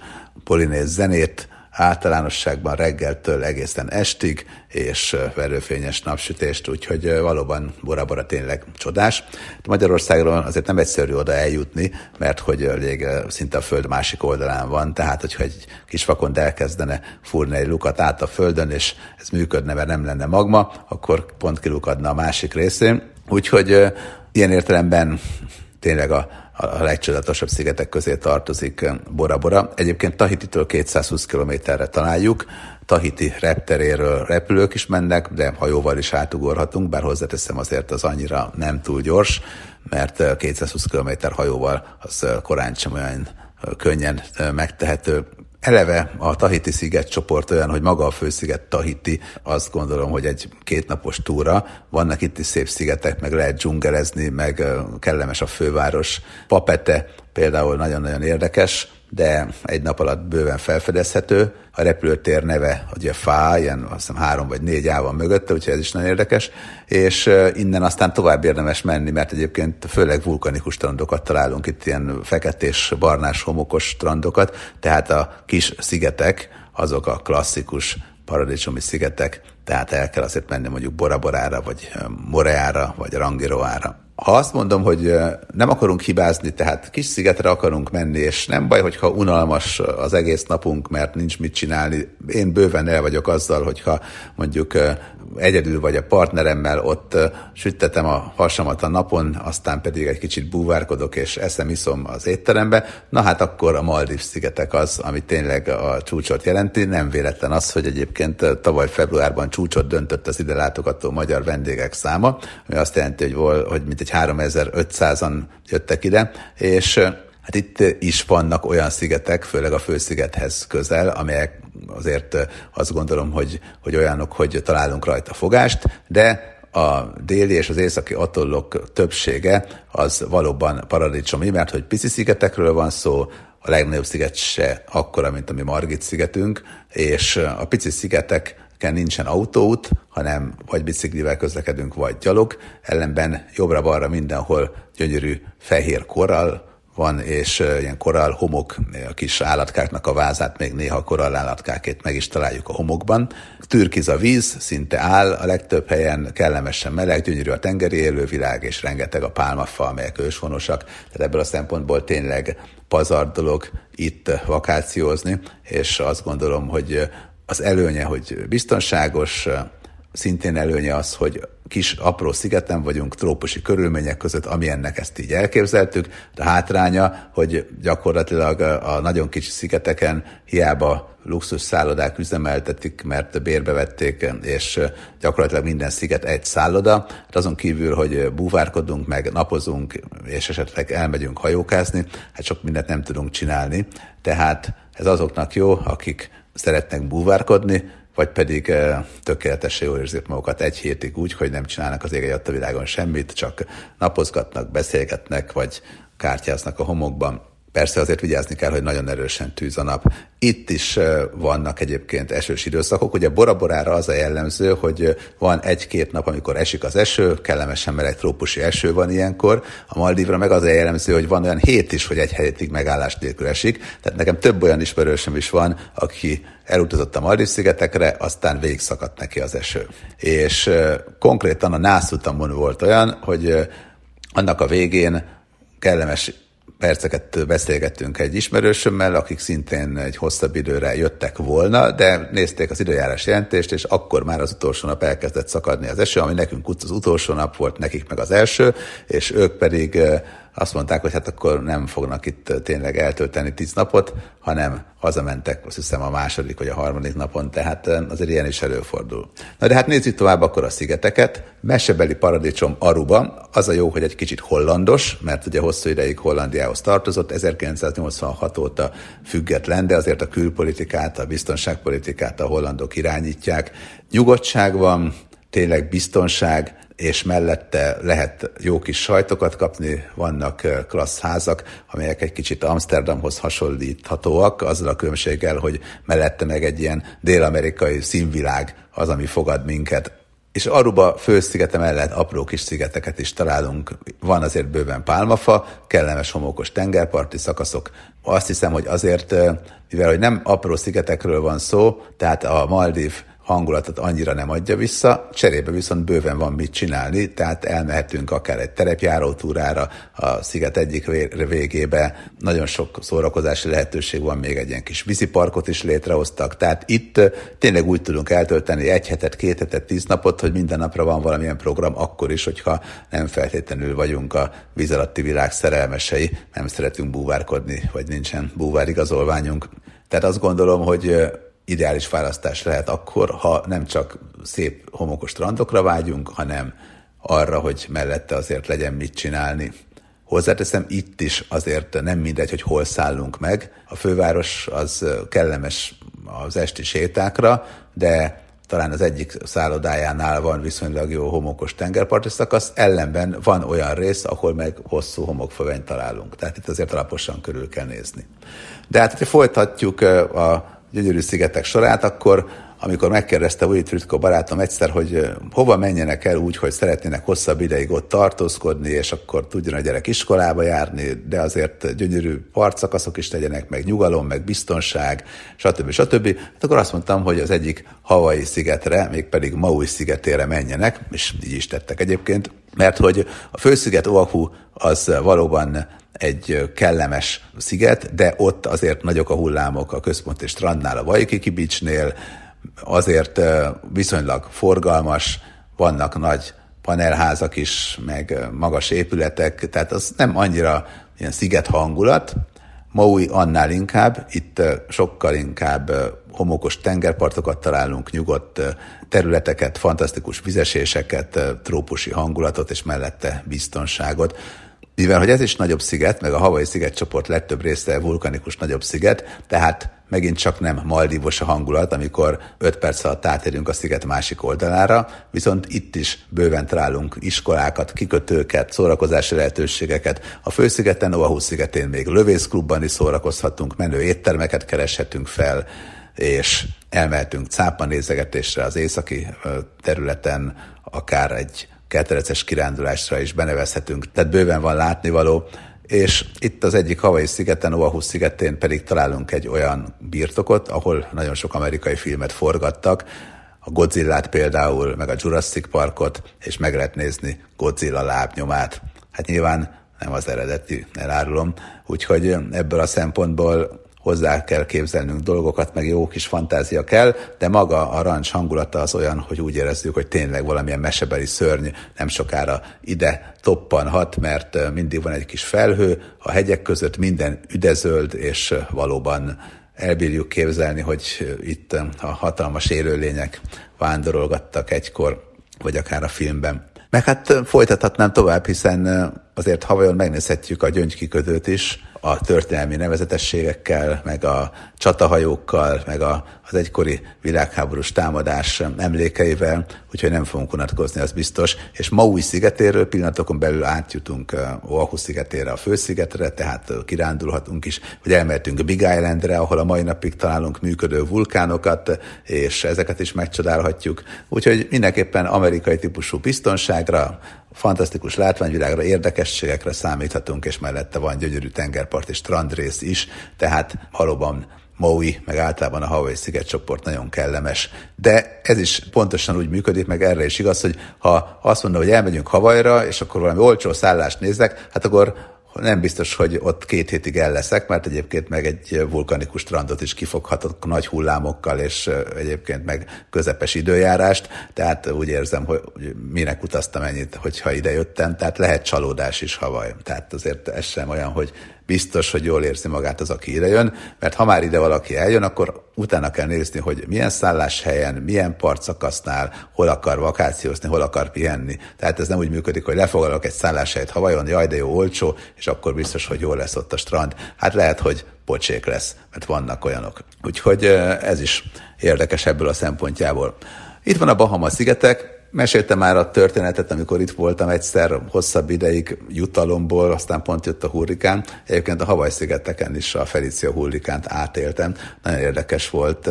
polinéz zenét, általánosságban reggeltől egészen estig, és verőfényes napsütést, úgyhogy valóban Bora-Bora tényleg csodás. Magyarországról azért nem egyszerű oda eljutni, mert hogy elég szinte a föld másik oldalán van, tehát hogyha egy kis fakon elkezdene fúrni egy lukat át a földön, és ez működne, mert nem lenne magma, akkor pont kilukadna a másik részén. Úgyhogy ilyen értelemben tényleg a a legcsodálatosabb szigetek közé tartozik Bora Bora. Egyébként Tahititől 220 kilométerre találjuk, Tahiti repteréről repülők is mennek, de hajóval is átugorhatunk, bár hozzáteszem azért az annyira nem túl gyors, mert 220 km hajóval az korán sem olyan könnyen megtehető. Eleve a Tahiti sziget csoport olyan, hogy maga a fősziget Tahiti, azt gondolom, hogy egy kétnapos túra. Vannak itt is szép szigetek, meg lehet dzsungelezni, meg kellemes a főváros. Papete például nagyon-nagyon érdekes, de egy nap alatt bőven felfedezhető. A repülőtér neve ugye Fá, ilyen azt hiszem három vagy négy á van mögötte, úgyhogy ez is nagyon érdekes, és innen aztán tovább érdemes menni, mert egyébként főleg vulkanikus strandokat találunk, itt ilyen feketés, barnás, homokos strandokat, tehát a kis szigetek, azok a klasszikus paradicsomi szigetek, tehát el kell azért menni mondjuk Boraborára, vagy Moreára, vagy Rangiroára ha azt mondom, hogy nem akarunk hibázni, tehát kis szigetre akarunk menni, és nem baj, hogyha unalmas az egész napunk, mert nincs mit csinálni. Én bőven el vagyok azzal, hogyha mondjuk egyedül vagy a partneremmel ott süttetem a hasamat a napon, aztán pedig egy kicsit búvárkodok és eszem, iszom az étterembe, na hát akkor a Maldív szigetek az, ami tényleg a csúcsot jelenti. Nem véletlen az, hogy egyébként tavaly februárban csúcsot döntött az ide látogató magyar vendégek száma, ami azt jelenti, hogy, vol, hogy mintegy 3500-an jöttek ide, és Hát itt is vannak olyan szigetek, főleg a főszigethez közel, amelyek azért azt gondolom, hogy, hogy olyanok, hogy találunk rajta fogást, de a déli és az északi atollok többsége az valóban paradicsomi, mert hogy pici szigetekről van szó, a legnagyobb sziget se akkora, mint a mi Margit szigetünk, és a pici szigetek nincsen autóút, hanem vagy biciklivel közlekedünk, vagy gyalog, ellenben jobbra-balra mindenhol gyönyörű fehér korral, van, és ilyen korall homok, a kis állatkáknak a vázát még néha korall állatkákét meg is találjuk a homokban. Türkiz a víz, szinte áll, a legtöbb helyen kellemesen meleg, gyönyörű a tengeri élővilág, és rengeteg a pálmafa, amelyek őshonosak. Tehát ebből a szempontból tényleg pazar dolog itt vakációzni, és azt gondolom, hogy az előnye, hogy biztonságos, szintén előnye az, hogy kis apró szigeten vagyunk, trópusi körülmények között, amilyennek ezt így elképzeltük. De hátránya, hogy gyakorlatilag a nagyon kicsi szigeteken hiába luxus szállodák üzemeltetik, mert bérbe vették, és gyakorlatilag minden sziget egy szálloda. Hát azon kívül, hogy búvárkodunk, meg napozunk, és esetleg elmegyünk hajókázni, hát sok mindent nem tudunk csinálni. Tehát ez azoknak jó, akik szeretnek búvárkodni, vagy pedig tökéletesen jól érzik magukat egy hétig úgy, hogy nem csinálnak az ég a világon semmit, csak napozgatnak, beszélgetnek, vagy kártyáznak a homokban. Persze azért vigyázni kell, hogy nagyon erősen tűz a nap. Itt is vannak egyébként esős időszakok. Ugye Boraborára az a jellemző, hogy van egy-két nap, amikor esik az eső, kellemesen meleg trópusi eső van ilyenkor. A Maldívra meg az a jellemző, hogy van olyan hét is, hogy egy hétig megállás nélkül esik. Tehát nekem több olyan ismerősöm is van, aki elutazott a Maldív szigetekre, aztán végig szakadt neki az eső. És konkrétan a Nászutamon volt olyan, hogy annak a végén kellemes perceket beszélgettünk egy ismerősömmel, akik szintén egy hosszabb időre jöttek volna, de nézték az időjárás jelentést, és akkor már az utolsó nap elkezdett szakadni az eső, ami nekünk az utolsó nap volt, nekik meg az első, és ők pedig azt mondták, hogy hát akkor nem fognak itt tényleg eltölteni tíz napot, hanem hazamentek, azt hiszem a második vagy a harmadik napon, tehát azért ilyen is előfordul. Na de hát nézzük tovább akkor a szigeteket. Mesebeli paradicsom Aruba, az a jó, hogy egy kicsit hollandos, mert ugye hosszú ideig Hollandiához tartozott, 1986 óta független, de azért a külpolitikát, a biztonságpolitikát a hollandok irányítják. Nyugodtság van, tényleg biztonság, és mellette lehet jó kis sajtokat kapni, vannak klassz házak, amelyek egy kicsit Amsterdamhoz hasonlíthatóak, azzal a különbséggel, hogy mellette meg egy ilyen dél-amerikai színvilág az, ami fogad minket. És Aruba főszigete mellett apró kis szigeteket is találunk. Van azért bőven pálmafa, kellemes homokos tengerparti szakaszok. Azt hiszem, hogy azért, mivel hogy nem apró szigetekről van szó, tehát a Maldív hangulatot annyira nem adja vissza, cserébe viszont bőven van mit csinálni, tehát elmehetünk akár egy terepjáró túrára a sziget egyik végébe, nagyon sok szórakozási lehetőség van, még egy ilyen kis víziparkot is létrehoztak, tehát itt tényleg úgy tudunk eltölteni egy hetet, két hetet, tíz napot, hogy minden napra van valamilyen program, akkor is, hogyha nem feltétlenül vagyunk a víz alatti világ szerelmesei, nem szeretünk búvárkodni, vagy nincsen búvárigazolványunk. Tehát azt gondolom, hogy ideális választás lehet akkor, ha nem csak szép homokos strandokra vágyunk, hanem arra, hogy mellette azért legyen mit csinálni. Hozzáteszem, itt is azért nem mindegy, hogy hol szállunk meg. A főváros az kellemes az esti sétákra, de talán az egyik szállodájánál van viszonylag jó homokos tengerparti szakasz, ellenben van olyan rész, ahol meg hosszú homokfövenyt találunk. Tehát itt azért alaposan körül kell nézni. De hát, ha folytatjuk a gyönyörű szigetek sorát, akkor amikor megkérdezte Willy Trütko barátom egyszer, hogy hova menjenek el úgy, hogy szeretnének hosszabb ideig ott tartózkodni, és akkor tudjon a gyerek iskolába járni, de azért gyönyörű partszakaszok is legyenek, meg nyugalom, meg biztonság, stb. stb. Hát akkor azt mondtam, hogy az egyik havai szigetre, mégpedig Maui szigetére menjenek, és így is tettek egyébként, mert hogy a fősziget Oahu az valóban egy kellemes sziget, de ott azért nagyok a hullámok a központi strandnál, a Waikiki Beachnél, azért viszonylag forgalmas, vannak nagy panelházak is, meg magas épületek, tehát az nem annyira ilyen sziget hangulat. Maui annál inkább, itt sokkal inkább homokos tengerpartokat találunk, nyugodt területeket, fantasztikus vizeséseket, trópusi hangulatot és mellette biztonságot mivel hogy ez is nagyobb sziget, meg a havai szigetcsoport legtöbb része vulkanikus nagyobb sziget, tehát megint csak nem maldívos a hangulat, amikor 5 perc alatt átérünk a sziget másik oldalára, viszont itt is bőven találunk iskolákat, kikötőket, szórakozási lehetőségeket. A főszigeten, Oahu szigetén még lövészklubban is szórakozhatunk, menő éttermeket kereshetünk fel, és elmehetünk cápa nézegetésre az északi területen, akár egy ketteleces kirándulásra is benevezhetünk, tehát bőven van látnivaló, és itt az egyik havai szigeten, Oahu szigetén pedig találunk egy olyan birtokot, ahol nagyon sok amerikai filmet forgattak, a Godzilla-t például, meg a Jurassic Parkot, és meg lehet nézni Godzilla lábnyomát. Hát nyilván nem az eredeti, elárulom. Úgyhogy ebből a szempontból hozzá kell képzelnünk dolgokat, meg jó kis fantázia kell, de maga a rancs hangulata az olyan, hogy úgy érezzük, hogy tényleg valamilyen mesebeli szörny nem sokára ide toppanhat, mert mindig van egy kis felhő, a hegyek között minden üdezöld, és valóban elbírjuk képzelni, hogy itt a hatalmas élőlények vándorolgattak egykor, vagy akár a filmben. Meg hát folytathatnám tovább, hiszen azért havajon megnézhetjük a gyöngykiködőt is, a történelmi nevezetességekkel, meg a csatahajókkal, meg a, az egykori világháborús támadás emlékeivel, úgyhogy nem fogunk unatkozni, az biztos. És Maui szigetéről pillanatokon belül átjutunk Oahu szigetére, a főszigetre, tehát kirándulhatunk is, vagy elmehetünk Big Islandre, ahol a mai napig találunk működő vulkánokat, és ezeket is megcsodálhatjuk. Úgyhogy mindenképpen amerikai típusú biztonságra, fantasztikus látványvilágra, érdekességekre számíthatunk, és mellette van gyönyörű tengerpart és strandrész is, tehát valóban Maui, meg általában a Hawaii szigetcsoport nagyon kellemes. De ez is pontosan úgy működik, meg erre is igaz, hogy ha azt mondom, hogy elmegyünk Havajra, és akkor valami olcsó szállást nézek, hát akkor nem biztos, hogy ott két hétig el leszek, mert egyébként meg egy vulkanikus strandot is kifoghatok nagy hullámokkal, és egyébként meg közepes időjárást, tehát úgy érzem, hogy minek utaztam ennyit, hogyha ide jöttem, tehát lehet csalódás is havaj. Tehát azért ez sem olyan, hogy biztos, hogy jól érzi magát az, aki ide jön, mert ha már ide valaki eljön, akkor utána kell nézni, hogy milyen szálláshelyen, milyen partszakasznál, hol akar vakációzni, hol akar pihenni. Tehát ez nem úgy működik, hogy lefogadok egy szálláshelyet Havajon, jaj, de jó, olcsó, és akkor biztos, hogy jól lesz ott a strand. Hát lehet, hogy pocsék lesz, mert vannak olyanok. Úgyhogy ez is érdekes ebből a szempontjából. Itt van a Bahama szigetek, Meséltem már a történetet, amikor itt voltam egyszer hosszabb ideig jutalomból, aztán pont jött a hurrikán. Egyébként a Havaj-szigeteken is a Felicia hurrikánt átéltem. Nagyon érdekes volt,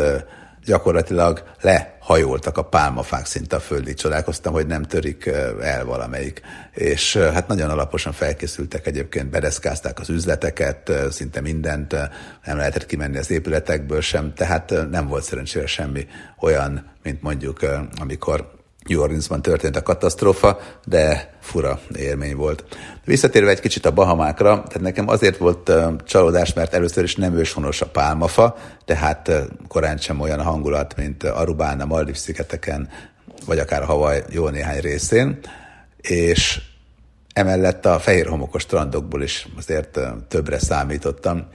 gyakorlatilag lehajoltak a pálmafák szinte a földig. Csodálkoztam, hogy nem törik el valamelyik. És hát nagyon alaposan felkészültek egyébként, bereszkázták az üzleteket, szinte mindent, nem lehetett kimenni az épületekből sem, tehát nem volt szerencsére semmi olyan, mint mondjuk amikor New Orleansban történt a katasztrófa, de fura élmény volt. Visszatérve egy kicsit a Bahamákra, tehát nekem azért volt csalódás, mert először is nem őshonos a pálmafa, tehát korán sem olyan hangulat, mint Arubán, a Maldiv szigeteken, vagy akár a Hawaii jó néhány részén, és emellett a fehér homokos strandokból is azért többre számítottam.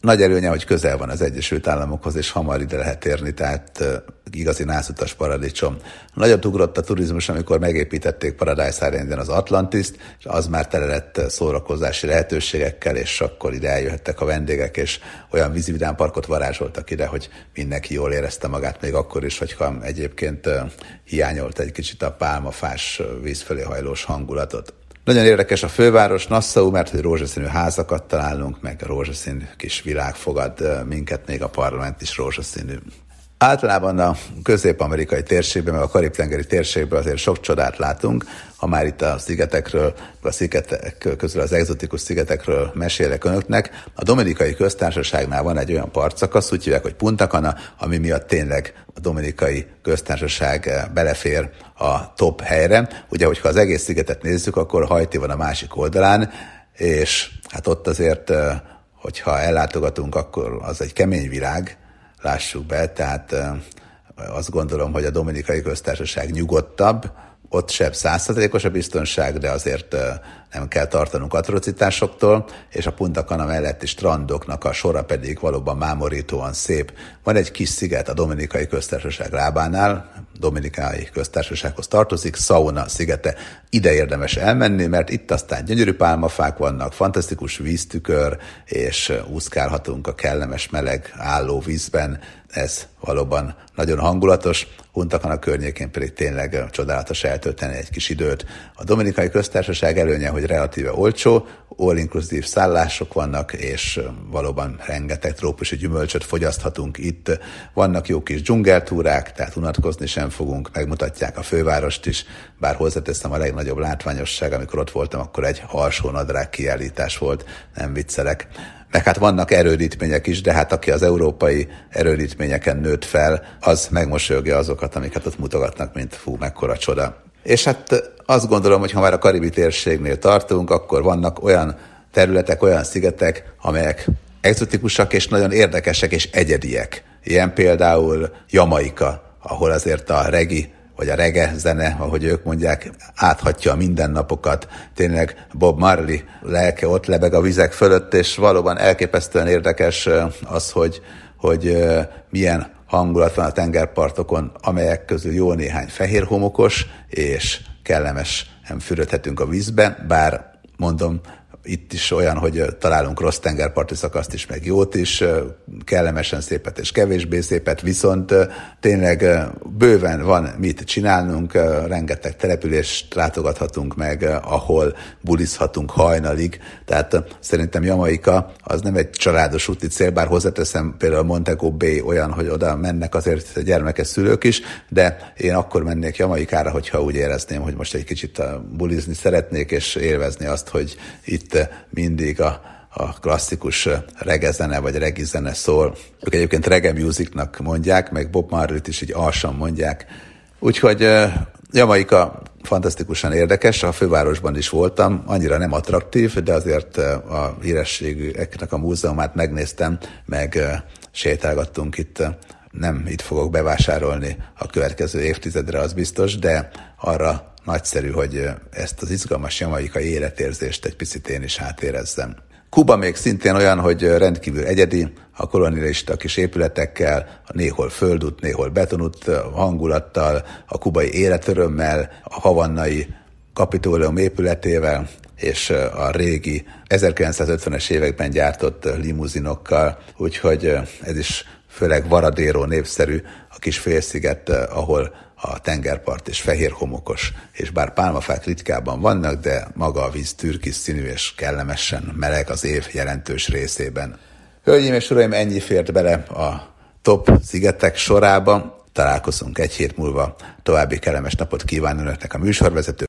Nagy előnye, hogy közel van az Egyesült Államokhoz, és hamar ide lehet érni, tehát igazi nászutas paradicsom. Nagyot ugrott a turizmus, amikor megépítették Paradise Islandon az Atlantiszt, és az már tele lett szórakozási lehetőségekkel, és akkor ide eljöhettek a vendégek, és olyan vízividámparkot varázsoltak ide, hogy mindenki jól érezte magát, még akkor is, hogyha egyébként hiányolt egy kicsit a pálmafás víz fölé hajlós hangulatot. Nagyon érdekes a főváros, Nassau, mert hogy rózsaszínű házakat találunk, meg a rózsaszínű kis világ fogad minket, még a parlament is rózsaszínű. Általában a közép-amerikai térségben, meg a karib-tengeri térségben azért sok csodát látunk. Ha már itt a szigetekről, a szigetek közül az egzotikus szigetekről mesélek önöknek, a Dominikai Köztársaságnál van egy olyan partszakasz, úgy hívják, hogy Punta Cana, ami miatt tényleg a Dominikai Köztársaság belefér a top helyre. Ugye, hogyha az egész szigetet nézzük, akkor Hajti van a másik oldalán, és hát ott azért, hogyha ellátogatunk, akkor az egy kemény világ, lássuk be, tehát azt gondolom, hogy a Dominikai Köztársaság nyugodtabb, ott sem százszerzelékos a biztonság, de azért nem kell tartanunk atrocitásoktól, és a Punta Cana melletti strandoknak a sora pedig valóban mámorítóan szép. Van egy kis sziget a Dominikai Köztársaság lábánál, Dominikai Köztársasághoz tartozik, Sauna szigete. Ide érdemes elmenni, mert itt aztán gyönyörű pálmafák vannak, fantasztikus víztükör, és úszkálhatunk a kellemes meleg álló vízben. Ez valóban nagyon hangulatos. Punta környékén pedig tényleg csodálatos eltölteni egy kis időt. A Dominikai Köztársaság előnye, hogy relatíve olcsó, all-inclusive szállások vannak, és valóban rengeteg trópusi gyümölcsöt fogyaszthatunk itt. Vannak jó kis dzsungeltúrák, tehát unatkozni sem fogunk, megmutatják a fővárost is, bár hozzáteszem a legnagyobb látványosság, amikor ott voltam, akkor egy alsónadrág kiállítás volt, nem viccelek meg hát vannak erődítmények is, de hát aki az európai erődítményeken nőtt fel, az megmosolyogja azokat, amiket ott mutogatnak, mint fú, mekkora csoda. És hát azt gondolom, hogy ha már a karibi térségnél tartunk, akkor vannak olyan területek, olyan szigetek, amelyek exotikusak és nagyon érdekesek és egyediek. Ilyen például Jamaika, ahol azért a regi vagy a rege zene, ahogy ők mondják, áthatja a mindennapokat. Tényleg Bob Marley lelke ott lebeg a vizek fölött, és valóban elképesztően érdekes az, hogy, hogy milyen hangulat van a tengerpartokon, amelyek közül jó néhány fehér homokos, és kellemes fürödhetünk a vízbe, bár mondom, itt is olyan, hogy találunk rossz tengerparti szakaszt is, meg jót is, kellemesen szépet és kevésbé szépet, viszont tényleg bőven van mit csinálnunk, rengeteg települést látogathatunk meg, ahol bulizhatunk hajnalig, tehát szerintem Jamaika az nem egy családos úti cél, bár hozzáteszem például Montego Bay olyan, hogy oda mennek azért gyermekes szülők is, de én akkor mennék Jamaikára, hogyha úgy érezném, hogy most egy kicsit bulizni szeretnék, és élvezni azt, hogy itt mindig a, a klasszikus regezene vagy regizene szól. Ők egyébként reggae musicnak mondják, meg Bob Marley-t is így alsan mondják. Úgyhogy Jamaika fantasztikusan érdekes. A fővárosban is voltam, annyira nem attraktív, de azért a hírességeknek a múzeumát megnéztem, meg sétálgattunk itt nem itt fogok bevásárolni a következő évtizedre, az biztos, de arra nagyszerű, hogy ezt az izgalmas jamaikai életérzést egy picit én is hátérezzem. Kuba még szintén olyan, hogy rendkívül egyedi, a kolonialista kis épületekkel, a néhol földút, néhol betonút hangulattal, a kubai életörömmel, a havannai kapitólium épületével, és a régi 1950-es években gyártott limuzinokkal, úgyhogy ez is főleg Varadéró népszerű, a kis félsziget, ahol a tengerpart és fehér homokos, és bár pálmafák ritkában vannak, de maga a víz türkis színű és kellemesen meleg az év jelentős részében. Hölgyeim és uraim, ennyi fért bele a top szigetek sorába. Találkozunk egy hét múlva. További kellemes napot kíván önöknek a műsorvezető.